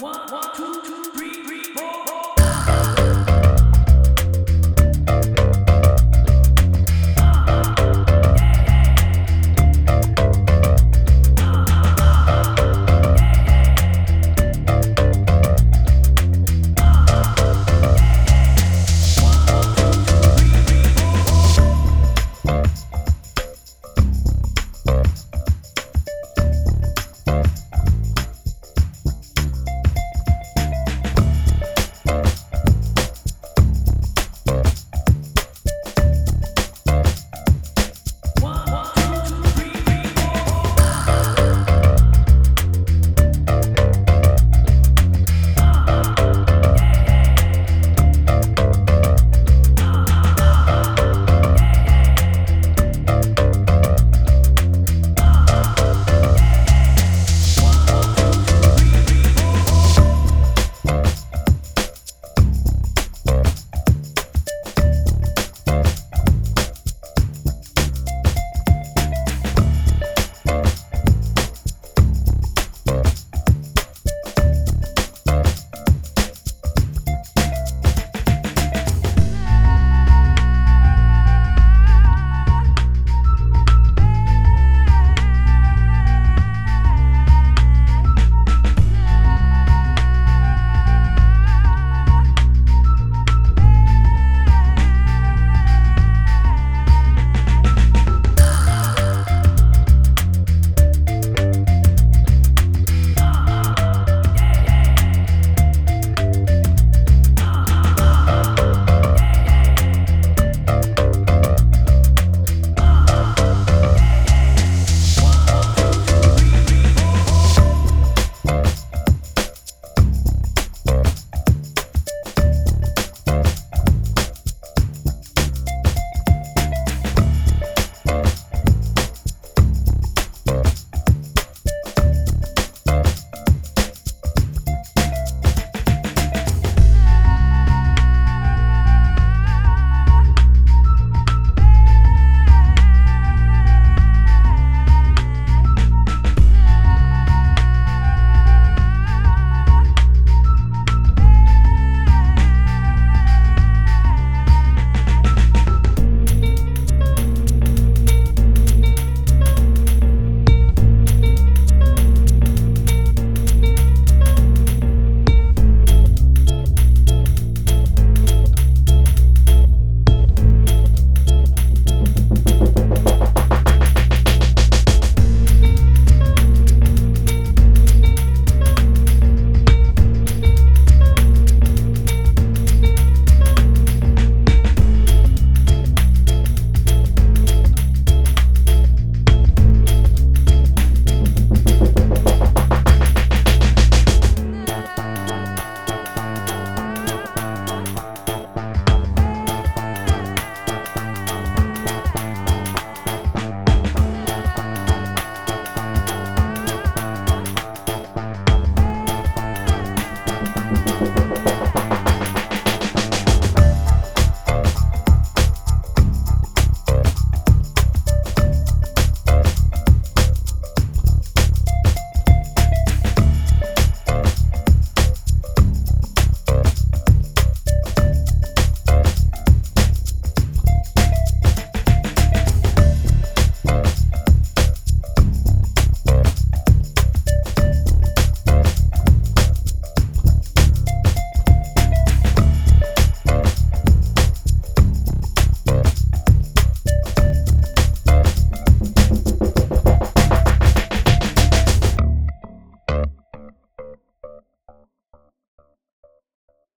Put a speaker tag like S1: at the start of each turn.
S1: One, one.